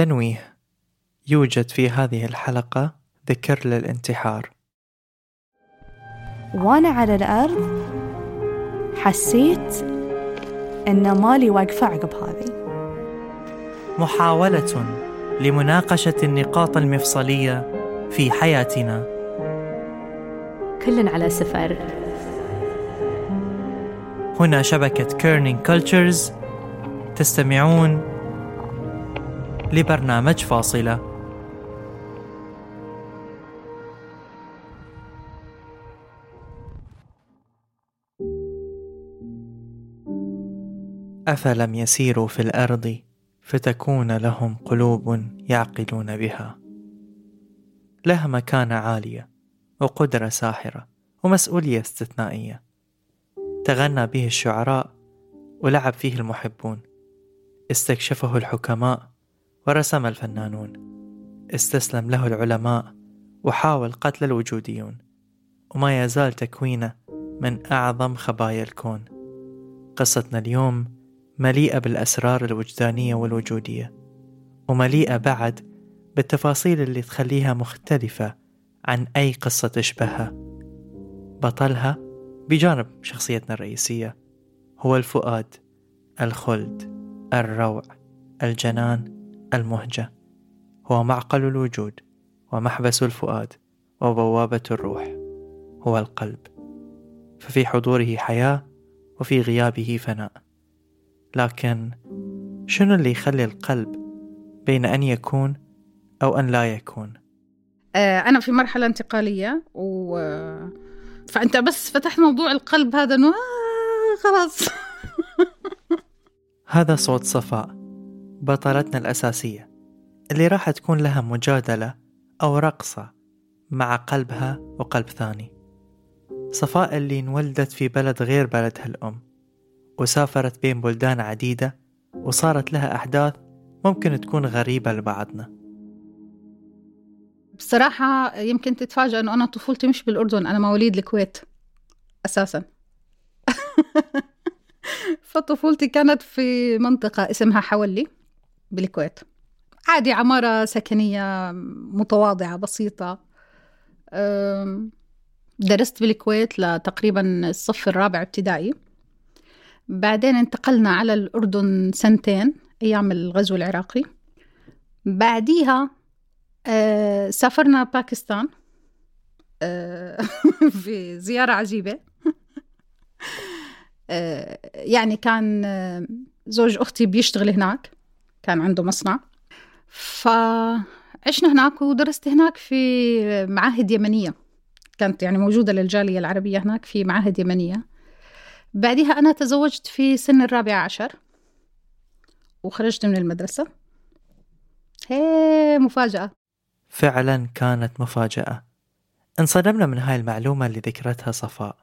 تنويه. يوجد في هذه الحلقة ذكر للانتحار. وأنا على الأرض حسيت إن مالي واقفة عقب هذه. محاولة لمناقشة النقاط المفصلية في حياتنا. كل على سفر. هنا شبكة Kerning Cultures تستمعون لبرنامج فاصلة. أفلم يسيروا في الأرض فتكون لهم قلوب يعقلون بها. لها مكانة عالية وقدرة ساحرة ومسؤولية استثنائية. تغنى به الشعراء ولعب فيه المحبون. استكشفه الحكماء ورسم الفنانون. استسلم له العلماء وحاول قتل الوجوديون وما يزال تكوينه من أعظم خبايا الكون. قصتنا اليوم مليئة بالأسرار الوجدانية والوجودية ومليئة بعد بالتفاصيل اللي تخليها مختلفة عن أي قصة تشبهها. بطلها بجانب شخصيتنا الرئيسية هو الفؤاد الخلد الروع الجنان المهجة هو معقل الوجود ومحبس الفؤاد وبوابة الروح هو القلب. ففي حضوره حياة وفي غيابه فناء. لكن شنو اللي يخلي القلب بين أن يكون أو أن لا يكون؟ آه، أنا في مرحلة انتقالية و فأنت بس فتحت موضوع القلب هذا إنه آه خلاص. هذا صوت صفاء. بطلتنا الأساسية اللي راح تكون لها مجادلة أو رقصة مع قلبها وقلب ثاني. صفاء اللي انولدت في بلد غير بلدها الأم وسافرت بين بلدان عديدة وصارت لها أحداث ممكن تكون غريبة لبعضنا. بصراحة يمكن تتفاجأ إنه أنا طفولتي مش بالأردن أنا مواليد الكويت أساسا. فطفولتي كانت في منطقة اسمها حولي. بالكويت. عادي عمارة سكنية متواضعة بسيطة. درست بالكويت لتقريبا الصف الرابع ابتدائي. بعدين انتقلنا على الأردن سنتين أيام الغزو العراقي. بعديها آه سافرنا باكستان. آه في زيارة عجيبة. آه يعني كان زوج أختي بيشتغل هناك. كان عنده مصنع. فعشنا هناك ودرست هناك في معاهد يمنية. كانت يعني موجودة للجالية العربية هناك في معاهد يمنية. بعدها أنا تزوجت في سن الرابعة عشر. وخرجت من المدرسة. هي مفاجأة. فعلا كانت مفاجأة. انصدمنا من هاي المعلومة اللي ذكرتها صفاء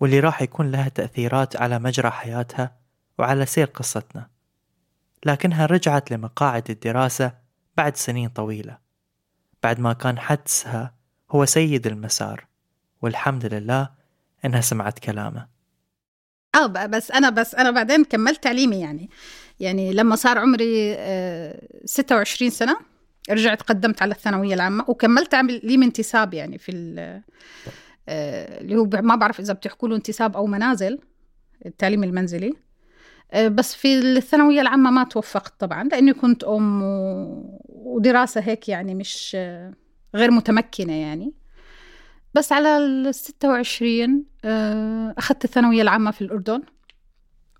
واللي راح يكون لها تأثيرات على مجرى حياتها وعلى سير قصتنا. لكنها رجعت لمقاعد الدراسة بعد سنين طويلة. بعد ما كان حدسها هو سيد المسار والحمد لله إنها سمعت كلامه. آه بس أنا بس أنا بعدين كملت تعليمي يعني. يعني لما صار عمري 26 آه، سنة رجعت قدمت على الثانوية العامة وكملت لي انتساب يعني في آه، اللي هو ما بعرف إذا بتحكوا له انتساب أو منازل التعليم المنزلي. بس في الثانوية العامة ما توفقت طبعا لأني كنت أم و... ودراسة هيك يعني مش غير متمكنة يعني. بس على ال 26 أخذت الثانوية العامة في الأردن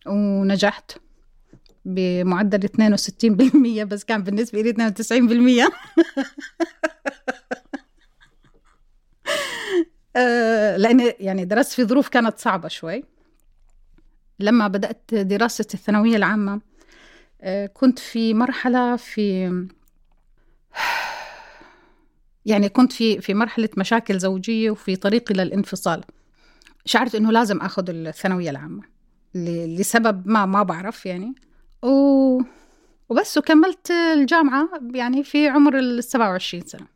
ونجحت بمعدل 62% بس كان بالنسبة لي 92% لأن يعني درست في ظروف كانت صعبة شوي. لما بدأت دراسة الثانوية العامة آه، كنت في مرحلة في يعني كنت في في مرحلة مشاكل زوجية وفي طريقي للانفصال. شعرت إنه لازم أخذ الثانوية العامة لسبب ما ما بعرف يعني. و... وبس وكملت الجامعة يعني في عمر ال 27 سنة.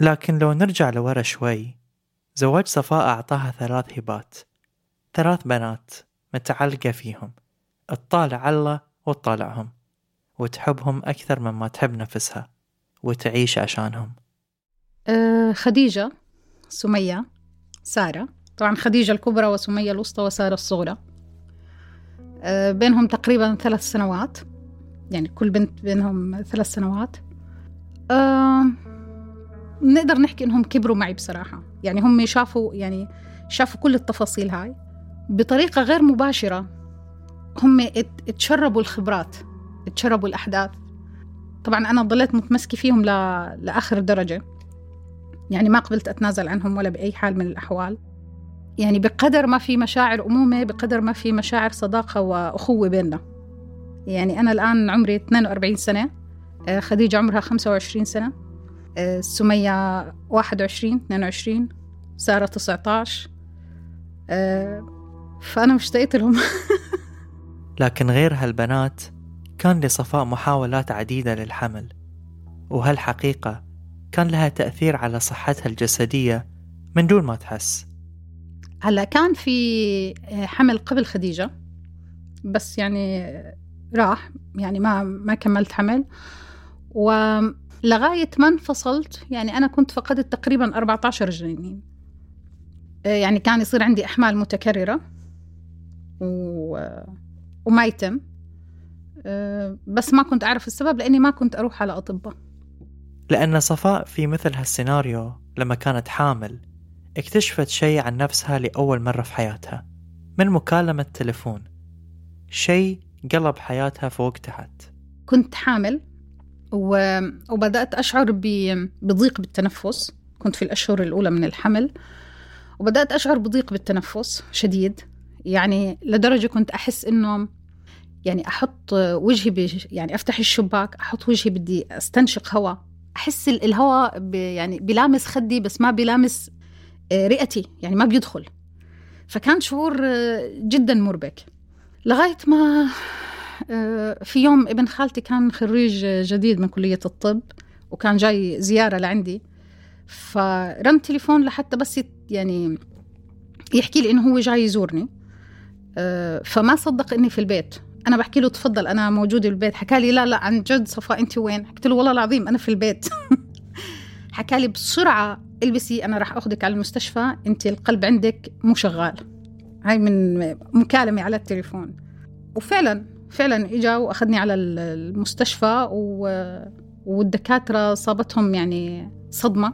لكن لو نرجع لورا شوي زواج صفاء أعطاها ثلاث هبات ثلاث بنات. متعلقة فيهم. تطالع الله وتطالعهم وتحبهم أكثر مما تحب نفسها وتعيش عشانهم. أه خديجة سمية سارة. طبعا خديجة الكبرى وسمية الوسطى وسارة الصغرى. أه بينهم تقريبا ثلاث سنوات. يعني كل بنت بينهم ثلاث سنوات. أه نقدر نحكي إنهم كبروا معي بصراحة. يعني هم شافوا يعني شافوا كل التفاصيل هاي. بطريقة غير مباشرة. هم اتشربوا الخبرات اتشربوا الأحداث. طبعا أنا ضليت متمسكة فيهم ل... لآخر درجة. يعني ما قبلت أتنازل عنهم ولا بأي حال من الأحوال. يعني بقدر ما في مشاعر أمومة بقدر ما في مشاعر صداقة وأخوة بيننا. يعني أنا الآن عمري 42 سنة آه، خديجة عمرها 25 سنة آه، سمية 21 22 سارة 19 فأنا مشتقت لهم. لكن غير هالبنات كان لصفاء محاولات عديدة للحمل وهالحقيقة كان لها تأثير على صحتها الجسدية من دون ما تحس. هلا كان في حمل قبل خديجة بس يعني راح يعني ما ما كملت حمل. ولغاية ما انفصلت يعني أنا كنت فقدت تقريبا 14 جنين يعني كان يصير عندي أحمال متكررة. و... وما يتم. أه، بس ما كنت أعرف السبب لأني ما كنت أروح على أطباء. لأن صفاء في مثل هالسيناريو لما كانت حامل اكتشفت شيء عن نفسها لأول مرة في حياتها. من مكالمة تليفون. شيء قلب حياتها فوق تحت. كنت حامل و... وبدأت أشعر ب... بضيق بالتنفس. كنت في الأشهر الأولى من الحمل. وبدأت أشعر بضيق بالتنفس شديد. يعني لدرجة كنت أحس إنه يعني أحط وجهي يعني أفتح الشباك أحط وجهي بدي أستنشق هواء أحس الهواء يعني بيلامس خدي بس ما بيلامس آه، رئتي يعني ما بيدخل. فكان شعور آه، جدا مربك. لغاية ما آه، في يوم ابن خالتي كان خريج جديد من كلية الطب وكان جاي زيارة لعندي. فرن تليفون لحتى بس يعني يحكي لي إنه هو جاي يزورني. فما صدق إني في البيت. أنا بحكي له تفضل أنا موجوده بالبيت حكى لي لا لا عن جد صفاء أنت وين؟ حكيت له والله العظيم أنا في البيت. حكى لي بسرعة إلبسي أنا راح أخذك على المستشفى أنت القلب عندك مو شغال. هاي من مكالمة على التليفون. وفعلا فعلا إجا وأخذني على المستشفى و... والدكاترة صابتهم يعني صدمة.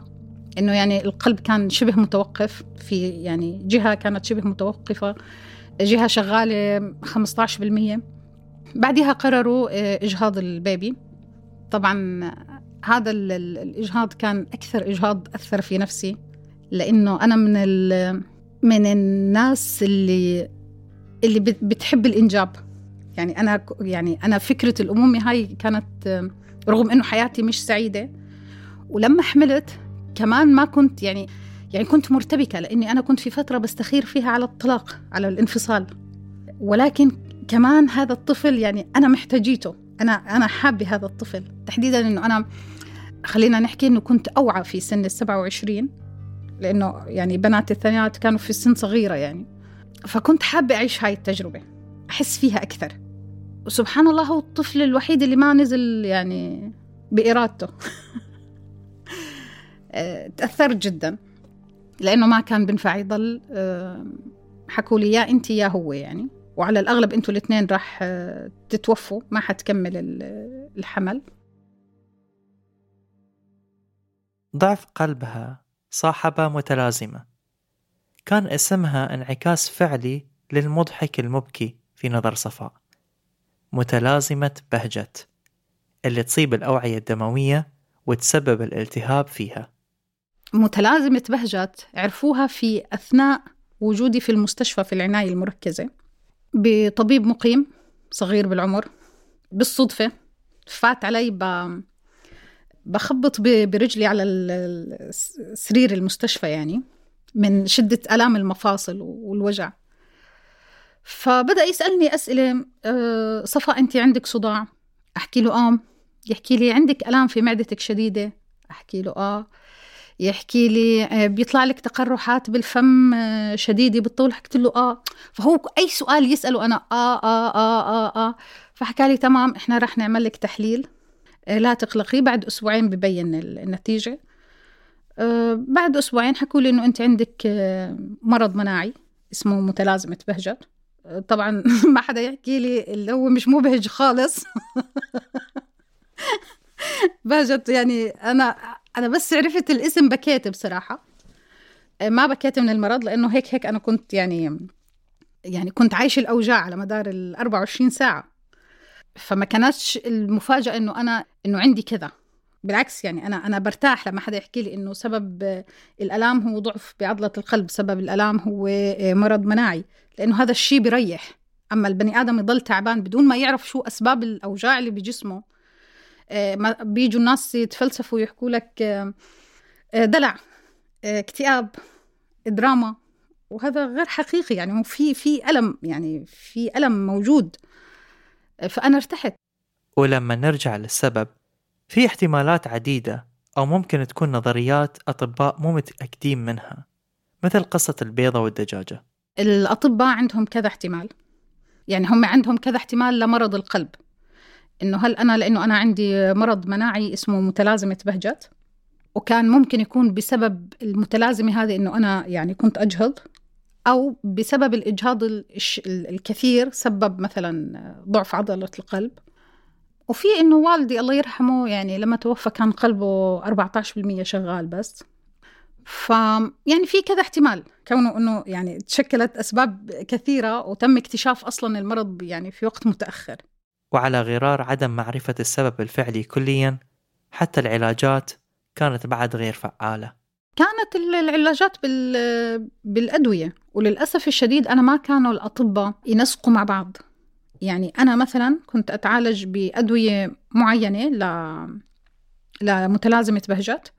إنه يعني القلب كان شبه متوقف في يعني جهة كانت شبه متوقفة. جهة شغالة 15% بعدها قرروا آه، إجهاض البيبي. طبعا هذا الإجهاض كان أكثر إجهاض أثر في نفسي لأنه أنا من من الناس اللي اللي بتحب الإنجاب. يعني أنا يعني أنا فكرة الأمومة هاي كانت آه، رغم إنه حياتي مش سعيدة. ولما حملت كمان ما كنت يعني يعني كنت مرتبكة لأني أنا كنت في فترة بستخير فيها على الطلاق على الانفصال. ولكن كمان هذا الطفل يعني أنا محتاجيته. أنا أنا حابة هذا الطفل. تحديدا إنه أنا خلينا نحكي إنه كنت أوعى في سن السبعة وعشرين لأنه يعني بنات الثانيات كانوا في سن صغيرة يعني. فكنت حابة أعيش هاي التجربة أحس فيها أكثر. وسبحان الله هو الطفل الوحيد اللي ما نزل يعني بإرادته. آه، تأثرت جدا. لأنه ما كان بنفع يضل آه، حكوا لي يا أنت يا هو يعني. وعلى الأغلب أنتوا الاثنين راح تتوفوا ما حتكمل الحمل. ضعف قلبها صاحبة متلازمة. كان اسمها انعكاس فعلي للمضحك المبكي في نظر صفاء. متلازمة بهجت اللي تصيب الأوعية الدموية وتسبب الالتهاب فيها. متلازمة بهجت عرفوها في أثناء وجودي في المستشفى في العناية المركزة. بطبيب مقيم صغير بالعمر بالصدفة فات علي ب... بخبط برجلي على سرير المستشفى يعني من شدة آلام المفاصل والوجع. فبدأ يسألني أسئلة أه صفا أنت عندك صداع؟ أحكي له آه. يحكي لي عندك ألام في معدتك شديدة؟ أحكي له آه. يحكي لي آه، بيطلع لك تقرحات بالفم آه، شديدة بالطول حكيت له آه. فهو أي سؤال يسأله أنا آه آه آه آه, آه. فحكى لي تمام إحنا رح نعمل لك تحليل آه، لا تقلقي بعد أسبوعين ببين النتيجة. بعد أسبوعين حكوا لي إنه أنت عندك مرض مناعي اسمه متلازمة بهجت طبعا ما حدا يحكي لي اللي هو مش مبهج خالص. بهجت يعني أنا أنا بس عرفت الاسم بكيت بصراحه ما بكيت من المرض لأنه هيك هيك أنا كنت يعني يعني كنت عايشة الأوجاع على مدار ال 24 ساعة. فما كانتش المفاجأة إنه أنا إنه عندي كذا. بالعكس يعني أنا أنا برتاح لما حدا يحكي لي إنه سبب الألام هو ضعف بعضلة القلب سبب الألام هو مرض مناعي. لأنه هذا الشيء بيريح. أما البني آدم يضل تعبان بدون ما يعرف شو أسباب الأوجاع اللي بجسمه. آه، بيجوا الناس يتفلسفوا ويحكوا لك آه، آه، دلع اكتئاب دراما. وهذا غير حقيقي يعني في في ألم يعني في ألم موجود. فأنا ارتحت. ولما نرجع للسبب في احتمالات عديدة أو ممكن تكون نظريات أطباء مو متأكدين منها مثل قصة البيضة والدجاجة. الأطباء عندهم كذا احتمال. يعني هم عندهم كذا احتمال لمرض القلب. إنه هل أنا لأنه أنا عندي مرض مناعي اسمه متلازمة بهجت وكان ممكن يكون بسبب المتلازمة هذه إنه أنا يعني كنت أجهض أو بسبب الإجهاض الكثير سبب مثلا ضعف عضلة القلب. وفي إنه والدي الله يرحمه يعني لما توفى كان قلبه 14% شغال بس. ف يعني في كذا احتمال كونه إنه يعني تشكلت أسباب كثيرة وتم اكتشاف أصلا المرض يعني في وقت متأخر. وعلى غرار عدم معرفة السبب الفعلي كليا حتى العلاجات كانت بعد غير فعالة. كانت العلاجات بال... بالأدوية وللأسف الشديد أنا ما كانوا الأطباء ينسقوا مع بعض. يعني أنا مثلا كنت أتعالج بأدوية معينة ل... لمتلازمة بهجت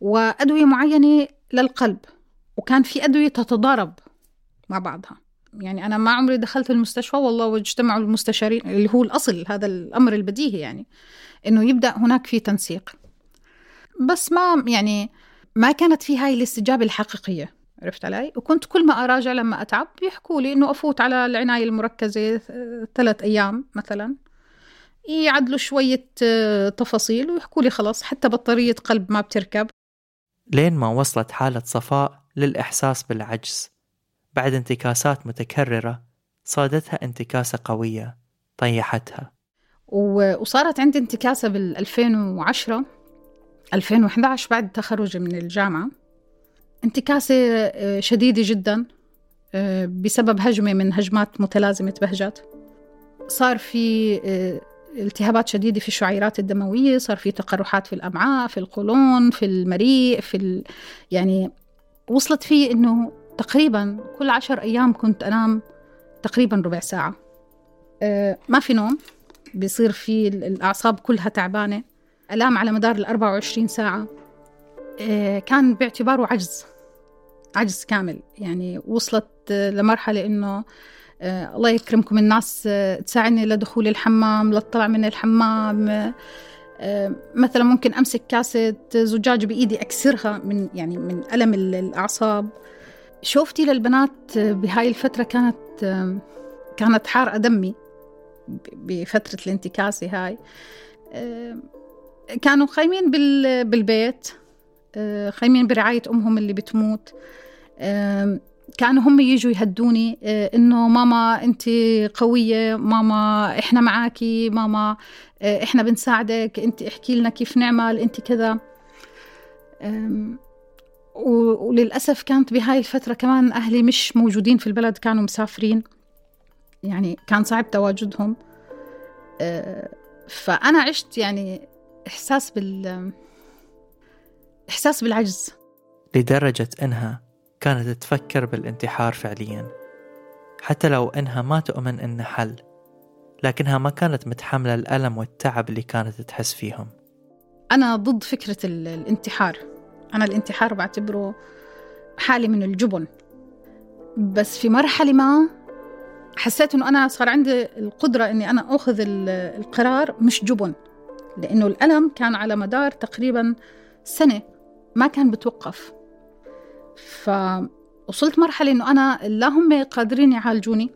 وأدوية معينة للقلب وكان في أدوية تتضارب مع بعضها. يعني أنا ما عمري دخلت المستشفى والله واجتمعوا المستشارين اللي هو الأصل هذا الأمر البديهي يعني إنه يبدأ هناك في تنسيق. بس ما يعني ما كانت في هاي الاستجابة الحقيقية عرفت علي؟ وكنت كل ما أراجع لما أتعب بيحكوا لي إنه أفوت على العناية المركزة ثلاث أيام مثلا يعدلوا شوية آه، تفاصيل ويحكوا لي خلاص حتى بطارية قلب ما بتركب. لين ما وصلت حالة صفاء للإحساس بالعجز. بعد انتكاسات متكررة صادتها انتكاسة قوية طيحتها. وصارت عندي انتكاسة بال 2010 2011 بعد تخرجي من الجامعة. انتكاسة آه، شديدة جدا آه، بسبب هجمة من هجمات متلازمة بهجت صار في آه، التهابات شديدة في الشعيرات الدموية صار في تقرحات في الأمعاء في القولون في المريء في ال... يعني وصلت فيه إنه تقريبا كل عشر أيام كنت أنام تقريبا ربع ساعة. أه ما في نوم بيصير في الأعصاب كلها تعبانة. ألام على مدار ال 24 ساعة. أه كان باعتباره عجز عجز كامل. يعني وصلت لمرحلة إنه أه الله يكرمكم الناس أه تساعدني لدخول الحمام للطلع من الحمام. أه مثلا ممكن أمسك كاسه زجاج بإيدي أكسرها من يعني من ألم الأعصاب. شوفتي للبنات بهاي الفترة كانت كانت حارقة دمي بفترة الانتكاسة هاي. كانوا خايمين بالبيت خايمين برعاية أمهم اللي بتموت. كانوا هم يجوا يهدوني إنه ماما أنت قوية ماما إحنا معاكي ماما إحنا بنساعدك أنت احكي لنا كيف نعمل أنت كذا. أم، و- وللأسف كانت بهاي الفترة كمان أهلي مش موجودين في البلد كانوا مسافرين. يعني كان صعب تواجدهم. أه، فأنا عشت يعني إحساس بال إحساس بالعجز. لدرجة إنها كانت تفكر بالانتحار فعليا. حتى لو إنها ما تؤمن إنه حل لكنها ما كانت متحملة الألم والتعب اللي كانت تحس فيهم. أنا ضد فكرة ال- الانتحار. أنا الانتحار بعتبره حالة من الجبن. بس في مرحلة ما حسيت إنه أنا صار عندي القدرة إني أنا أخذ ال- القرار مش جبن لأنه الألم كان على مدار تقريبا سنة ما كان بتوقف. فوصلت مرحلة إنه أنا لا هم قادرين يعالجوني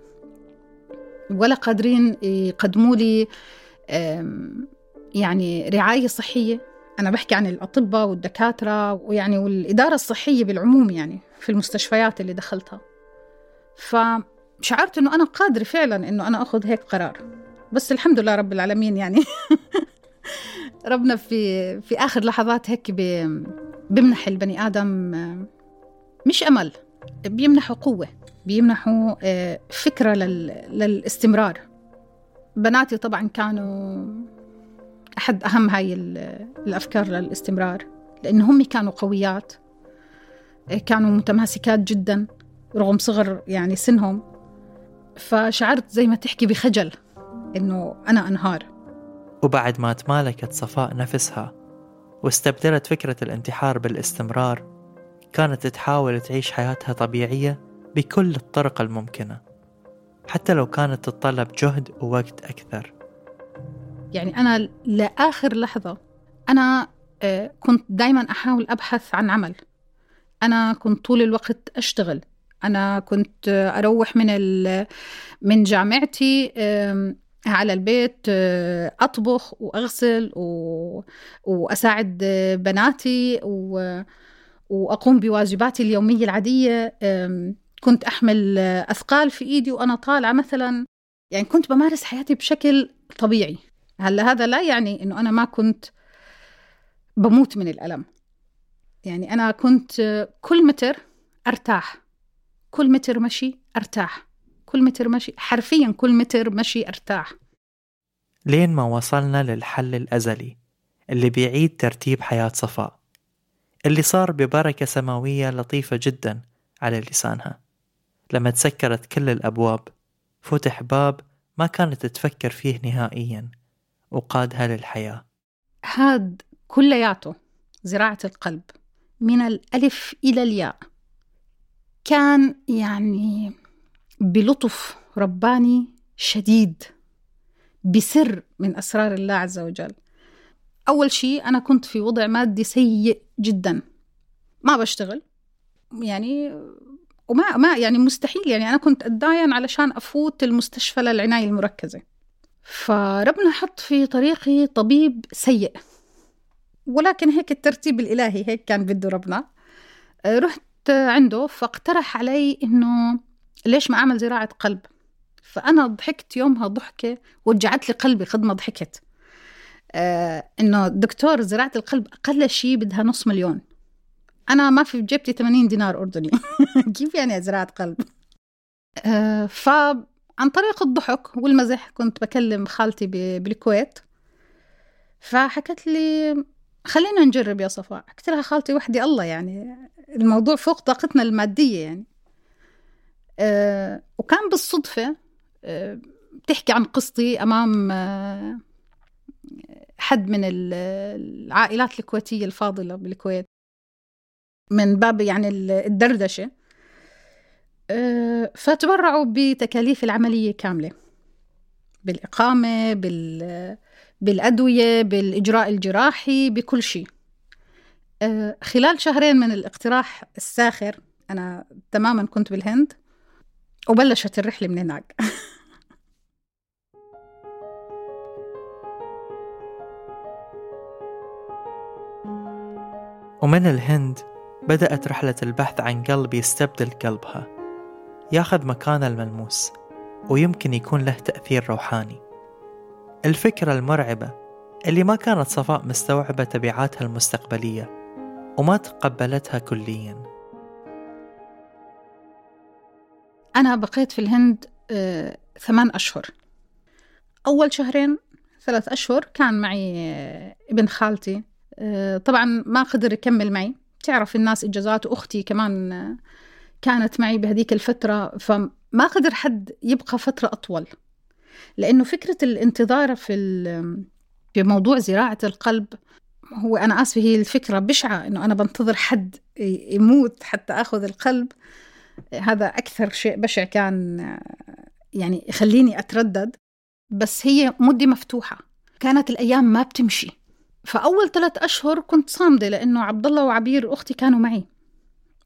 ولا قادرين يقدموا لي يعني رعاية صحية. أنا بحكي عن الأطباء والدكاترة ويعني والإدارة الصحية بالعموم يعني في المستشفيات اللي دخلتها. فشعرت إنه أنا قادرة فعلا إنه أنا أخذ هيك قرار. بس الحمد لله رب العالمين يعني ربنا في في آخر لحظات هيك بيمنح البني آدم آه، مش أمل بيمنحه قوة بيمنحه آه، فكرة لل- للاستمرار. بناتي طبعا كانوا أحد أهم هاي ال- الأفكار للاستمرار لأن هم كانوا قويات كانوا متماسكات جدا رغم صغر يعني سنهم. فشعرت زي ما تحكي بخجل إنه أنا أنهار. وبعد ما تمالكت صفاء نفسها واستبدلت فكرة الانتحار بالاستمرار كانت تحاول تعيش حياتها طبيعية بكل الطرق الممكنة حتى لو كانت تتطلب جهد ووقت أكثر. يعني أنا لآخر لحظة أنا آه، كنت دايما أحاول أبحث عن عمل. أنا كنت طول الوقت أشتغل. أنا كنت أروح من من جامعتي على البيت آه، أطبخ وأغسل و... وأساعد بناتي و... وأقوم بواجباتي اليومية العادية. كنت أحمل أثقال في إيدي وأنا طالعة مثلا. يعني كنت بمارس حياتي بشكل طبيعي. هلا هذا لا يعني إنه أنا ما كنت بموت من الألم. يعني أنا كنت كل متر أرتاح كل متر مشي أرتاح كل متر مشي حرفيا كل متر مشي أرتاح. لين ما وصلنا للحل الأزلي اللي بيعيد ترتيب حياة صفاء اللي صار ببركة سماوية لطيفة جدا على لسانها. لما تسكرت كل الأبواب فتح باب ما كانت تفكر فيه نهائيا. وقادها للحياة هاد كلياته زراعة القلب من الألف إلى الياء كان يعني بلطف رباني شديد بسر من أسرار الله عز وجل. أول شيء أنا كنت في وضع مادي سيء جدا. ما بشتغل يعني وما ما يعني مستحيل يعني أنا كنت أتداين علشان أفوت المستشفى للعناية المركزة. فربنا حط في طريقي طبيب سيء. ولكن هيك الترتيب الإلهي هيك كان بده ربنا. آه، رحت عنده فاقترح علي إنه ليش ما أعمل زراعة قلب؟ فأنا ضحكت يومها ضحكة وجعت لي قلبي قد ما ضحكت. آه إنه دكتور زراعة القلب أقل شيء بدها نص مليون. أنا ما في بجيبتي 80 دينار أردني. كيف يعني زراعة قلب؟ آه فعن طريق الضحك والمزح كنت بكلم خالتي بالكويت. فحكت لي خلينا نجرب يا صفاء. قلت لها خالتي وحدي الله يعني الموضوع فوق طاقتنا المادية يعني. أه وكان بالصدفة أه بتحكي عن قصتي أمام أه حد من ال- العائلات الكويتية الفاضلة بالكويت. من باب يعني ال- الدردشة. فتبرعوا بتكاليف العملية كاملة. بالإقامة بال بالأدوية بالإجراء الجراحي بكل شيء. آه، خلال شهرين من الاقتراح الساخر أنا تماما كنت بالهند وبلشت الرحلة من هناك. ومن الهند بدأت رحلة البحث عن قلب يستبدل قلبها. ياخذ مكان الملموس ويمكن يكون له تأثير روحاني. الفكرة المرعبة اللي ما كانت صفاء مستوعبة تبعاتها المستقبلية وما تقبلتها كليا. أنا بقيت في الهند آه، ثمان أشهر. أول شهرين ثلاث أشهر كان معي آه، ابن خالتي. آه، طبعا ما قدر يكمل معي. تعرف الناس إجازات وأختي كمان كانت معي بهذيك الفترة فما قدر حد يبقى فترة أطول. لأنه فكرة الانتظار في في موضوع زراعة القلب هو أنا آسفة هي الفكرة بشعة إنه أنا بنتظر حد يموت حتى آخذ القلب. هذا أكثر شيء بشع كان يعني يخليني أتردد. بس هي مدة مفتوحة. كانت الأيام ما بتمشي. فأول ثلاث أشهر كنت صامدة لأنه عبد الله وعبير أختي كانوا معي.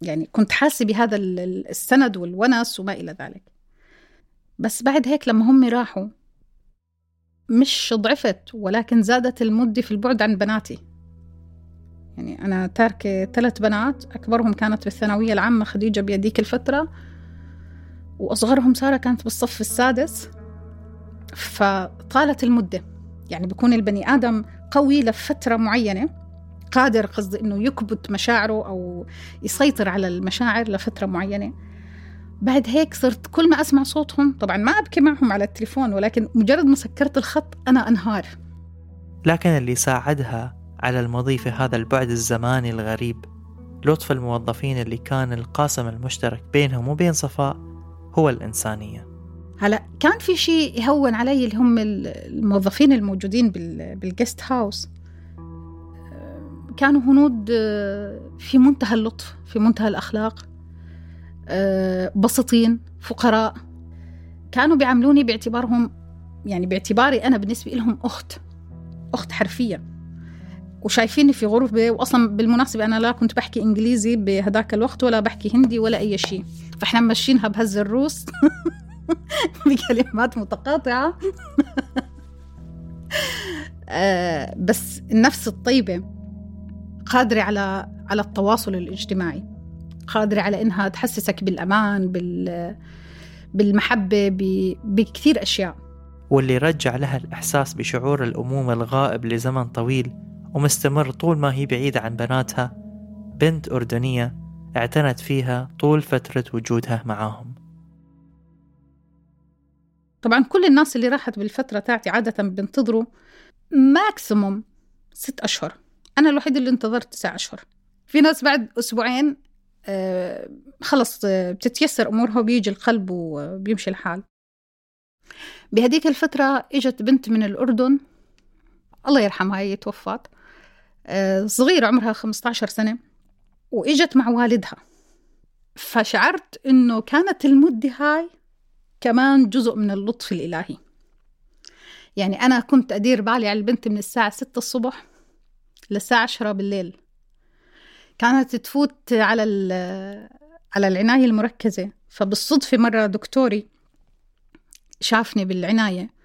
يعني كنت حاسة بهذا السند والونس وما إلى ذلك. بس بعد هيك لما هم راحوا مش ضعفت ولكن زادت المدة في البعد عن بناتي. يعني أنا تاركة ثلاث بنات أكبرهم كانت بالثانوية العامة خديجة بهذيك الفترة وأصغرهم سارة كانت بالصف السادس. فطالت المدة. يعني بيكون البني آدم قوي لفترة معينة. قادر قصدي إنه يكبت مشاعره أو يسيطر على المشاعر لفترة معينة. بعد هيك صرت كل ما أسمع صوتهم طبعا ما أبكي معهم على التليفون ولكن مجرد ما سكرت الخط أنا أنهار. لكن اللي ساعدها على المضي في هذا البعد الزماني الغريب لطف الموظفين اللي كان القاسم المشترك بينهم وبين صفاء هو الإنسانية. هلا كان في شيء يهون علي اللي هم الموظفين الموجودين بالجست هاوس كانوا هنود آه، في منتهى اللطف في منتهى الأخلاق آه، بسيطين فقراء. كانوا بيعاملوني باعتبارهم يعني باعتباري أنا بالنسبة لهم أخت أخت حرفيا. وشايفيني في غرفة وأصلا بالمناسبة أنا لا كنت بحكي إنجليزي بهداك الوقت ولا بحكي هندي ولا أي شيء. فإحنا ماشيينها بهز الروس. بكلمات متقاطعة. آه، بس النفس الطيبة. قادرة على على التواصل الاجتماعي قادرة على إنها تحسسك بالأمان بال بالمحبة بكثير أشياء. واللي رجع لها الإحساس بشعور الأمومة الغائب لزمن طويل ومستمر طول ما هي بعيدة عن بناتها بنت أردنية اعتنت فيها طول فترة وجودها معاهم. طبعا كل الناس اللي راحت بالفترة تاعتي عادة بينتظروا ماكسيموم ست أشهر. أنا الوحيدة اللي انتظرت تسع أشهر. في ناس بعد أسبوعين آه خلص آه بتتيسر أمورها وبيجي القلب وبيمشي الحال. بهديك الفترة إجت بنت من الأردن الله يرحمها هي توفت. آه صغيرة عمرها 15 سنة وإجت مع والدها. فشعرت إنه كانت المدة هاي كمان جزء من اللطف الإلهي. يعني أنا كنت أدير بالي على البنت من الساعة ستة الصبح للساعة عشرة بالليل. كانت تفوت على على العناية المركزة. فبالصدفة مرة دكتوري شافني بالعناية.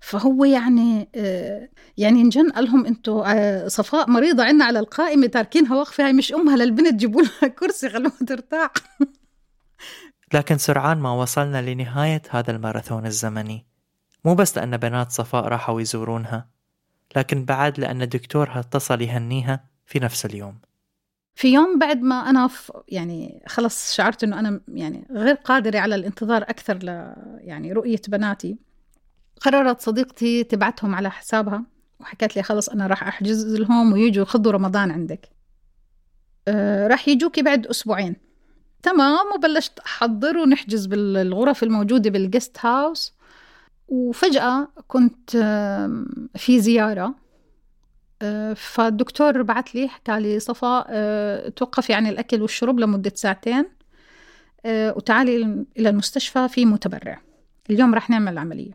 فهو يعني آه، يعني انجن قال لهم إنتوا آه، صفاء مريضة عنا على القائمة تاركينها واقفة هاي مش أمها للبنت جيبوا لها كرسي خلوها ترتاح. لكن سرعان ما وصلنا لنهاية هذا الماراثون الزمني. مو بس لأن بنات صفاء راحوا يزورونها. لكن بعد لأن دكتورها اتصل يهنيها في نفس اليوم. في يوم بعد ما أنا يعني خلص شعرت إنه أنا يعني غير قادرة على الانتظار أكثر ل يعني رؤية بناتي قررت صديقتي تبعتهم على حسابها وحكت لي خلص أنا راح أحجز لهم ويجوا يخضوا رمضان عندك. أه راح يجوكي بعد أسبوعين. تمام وبلشت أحضر ونحجز بالغرف الموجودة بالجست هاوس وفجأة كنت في زيارة آه، فالدكتور بعت لي حكى لي صفاء آه، توقفي عن الأكل والشرب لمدة ساعتين آه، وتعالي إلى المستشفى في متبرع. اليوم رح نعمل العملية.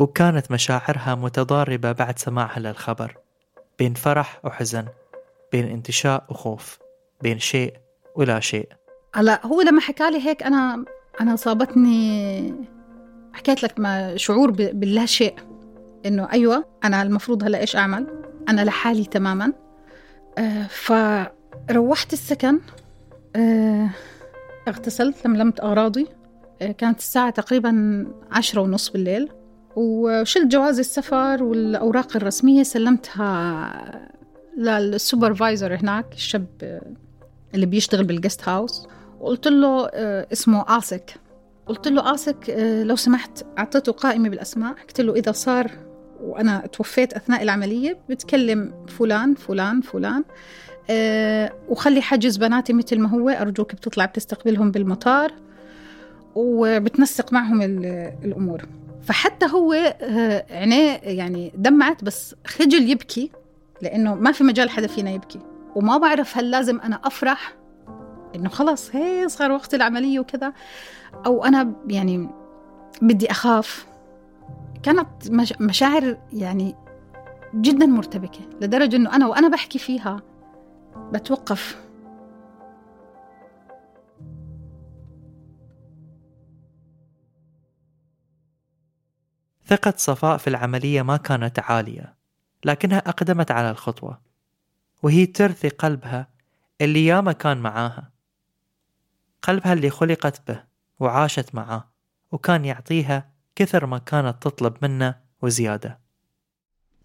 وكانت مشاعرها متضاربة بعد سماعها للخبر. بين فرح وحزن بين انتشاء وخوف بين شيء ولا شيء. هلا هو لما حكى لي هيك أنا أنا صابتني حكيت لك ما شعور باللا شيء. إنه أيوه أنا المفروض هلا إيش أعمل؟ أنا لحالي تماما. آه فروحت السكن. آه اغتسلت لملمت أغراضي. آه، كانت الساعة تقريبا عشرة ونص بالليل. وشلت جواز السفر والأوراق الرسمية سلمتها للسوبرفايزر هناك الشاب اللي بيشتغل بالجست هاوس وقلت له اسمه آسك. قلت له آسك آه، لو سمحت أعطيته قائمة بالأسماء. قلت له إذا صار وأنا توفيت أثناء العملية بتكلم فلان فلان فلان أه وخلي حجز بناتي مثل ما هو. أرجوك بتطلع بتستقبلهم بالمطار وبتنسق معهم الأمور. فحتى هو آه، عينيه يعني دمعت بس خجل يبكي لأنه ما في مجال حدا فينا يبكي. وما بعرف هل لازم أنا أفرح إنه خلص هي صار وقت العملية وكذا. أو أنا يعني بدي أخاف. كانت مشاعر يعني جدا مرتبكة لدرجة إنه أنا وأنا بحكي فيها بتوقف. ثقة صفاء في العملية ما كانت عالية لكنها أقدمت على الخطوة وهي ترثي قلبها اللي ياما كان معاها. قلبها اللي خلقت به. وعاشت معاه وكان يعطيها كثر ما كانت تطلب منه وزيادة.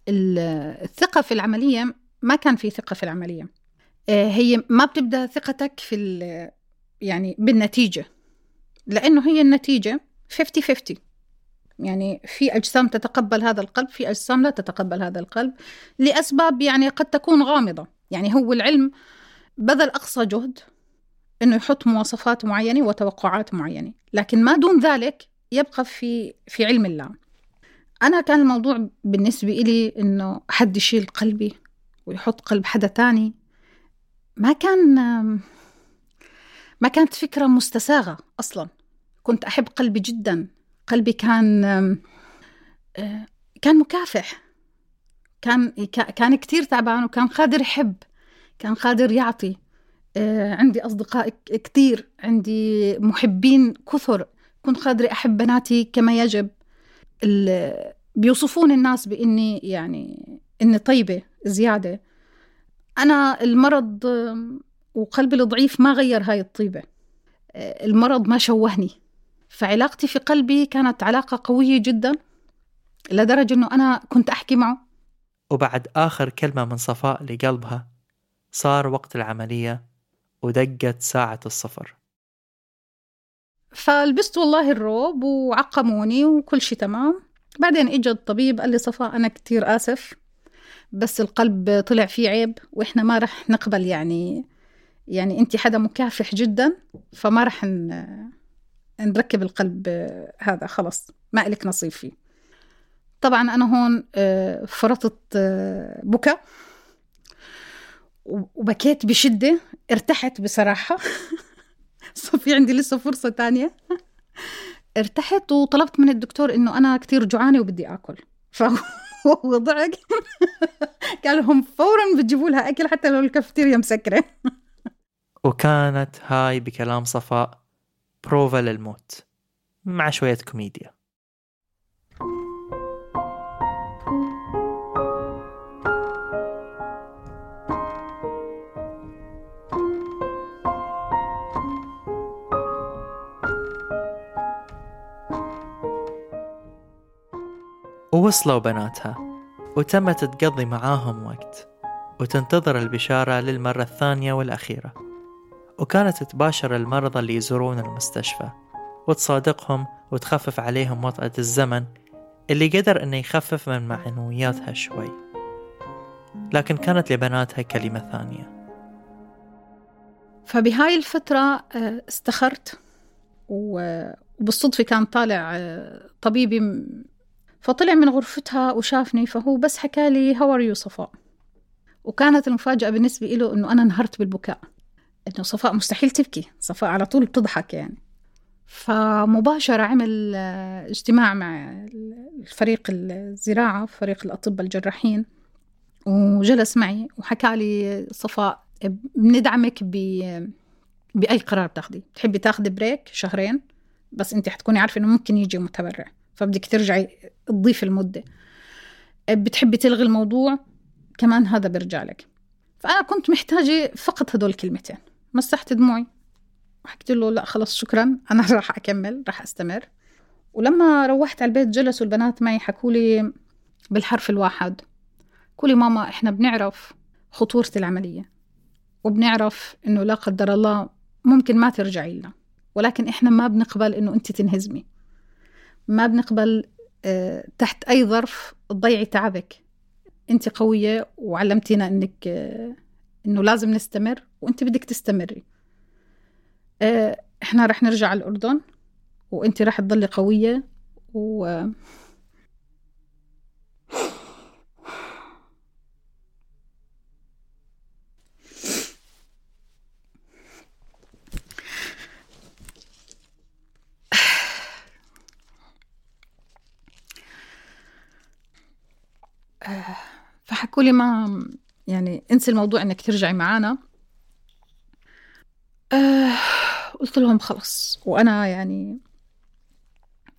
الثقة في العملية ما كان في ثقة في العملية. آه، هي ما بتبدأ ثقتك في يعني بالنتيجة لأنه هي النتيجة 50 50 يعني في أجسام تتقبل هذا القلب في أجسام لا تتقبل هذا القلب لأسباب يعني قد تكون غامضة. يعني هو العلم بذل أقصى جهد أنه يحط مواصفات معينة وتوقعات معينة. لكن ما دون ذلك يبقى في في علم الله. أنا كان الموضوع بالنسبة إلي إنه حد يشيل قلبي ويحط قلب حدا تاني ما كان ما كانت فكرة مستساغة أصلا. كنت أحب قلبي جدا. قلبي كان كان مكافح. كان كان كتير تعبان وكان قادر يحب كان قادر يعطي. عندي أصدقاء كتير عندي محبين كثر كنت قادرة أحب بناتي كما يجب. بيوصفون الناس بإني يعني إني طيبة زيادة. أنا المرض وقلبي الضعيف ما غير هاي الطيبة. المرض ما شوهني. فعلاقتي في قلبي كانت علاقة قوية جدا لدرجة أنه أنا كنت أحكي معه. وبعد آخر كلمة من صفاء لقلبها صار وقت العملية. ودقت ساعة الصفر فلبست والله الروب وعقموني وكل شيء تمام. بعدين اجى الطبيب قال لي صفاء أنا كتير آسف بس القلب طلع فيه عيب وإحنا ما رح نقبل يعني يعني انت حدا مكافح جدا فما رح نركب القلب هذا خلص ما إلك نصيب فيه. طبعا أنا هون آه، فرطت آه، بكى وبكيت بشدة ارتحت بصراحة. في عندي لسه فرصة تانية. ارتحت وطلبت من الدكتور إنه أنا كتير جوعانة وبدي آكل. فهو ضحك. قال لهم فورا بتجيبوا لها أكل حتى لو الكافتيريا مسكرة. وكانت هاي بكلام صفاء بروفا للموت مع شوية كوميديا. ووصلوا بناتها وتمت تقضي معاهم وقت وتنتظر البشارة للمرة الثانية والأخيرة. وكانت تباشر المرضى اللي يزورون المستشفى وتصادقهم وتخفف عليهم وطأة الزمن اللي قدر إنه يخفف من معنوياتها شوي. لكن كانت لبناتها كلمة ثانية. فبهاي الفترة آه، استخرت وبالصدفة كان طالع آه، طبيبي فطلع من غرفتها وشافني فهو بس حكى لي how are you صفاء? وكانت المفاجأة بالنسبة له إنه أنا انهرت بالبكاء. إنه صفاء مستحيل تبكي صفاء على طول بتضحك يعني. فمباشرة عمل آه، اجتماع مع الفريق الزراعة فريق الأطباء الجراحين وجلس معي وحكى لي صفاء بندعمك ب بأي قرار بتاخدي بتحبي تاخدي بريك شهرين؟ بس أنت حتكوني عارفة إنه ممكن يجي متبرع. فبدك ترجعي تضيفي المدة. بتحبي تلغي الموضوع كمان هذا بيرجع لك. فأنا كنت محتاجة فقط هدول الكلمتين مسحت دموعي. حكيت له لا خلص شكرا. أنا راح أكمل راح أستمر. ولما روحت على البيت جلسوا البنات معي حكوا لي بالحرف الواحد. قولي ماما إحنا بنعرف خطورة العملية وبنعرف إنه لا قدر الله ممكن ما ترجعي لنا ولكن إحنا ما بنقبل إنه أنت تنهزمي. ما بنقبل آه، تحت أي ظرف تضيعي تعبك. أنت قوية وعلمتينا إنك آه، إنه لازم نستمر وأنت بدك تستمري. آه، إحنا رح نرجع على الأردن وأنت رح تضلي قوية و فحكوا لي ما يعني انسي الموضوع إنك ترجعي معانا. آه قلت لهم خلص وأنا يعني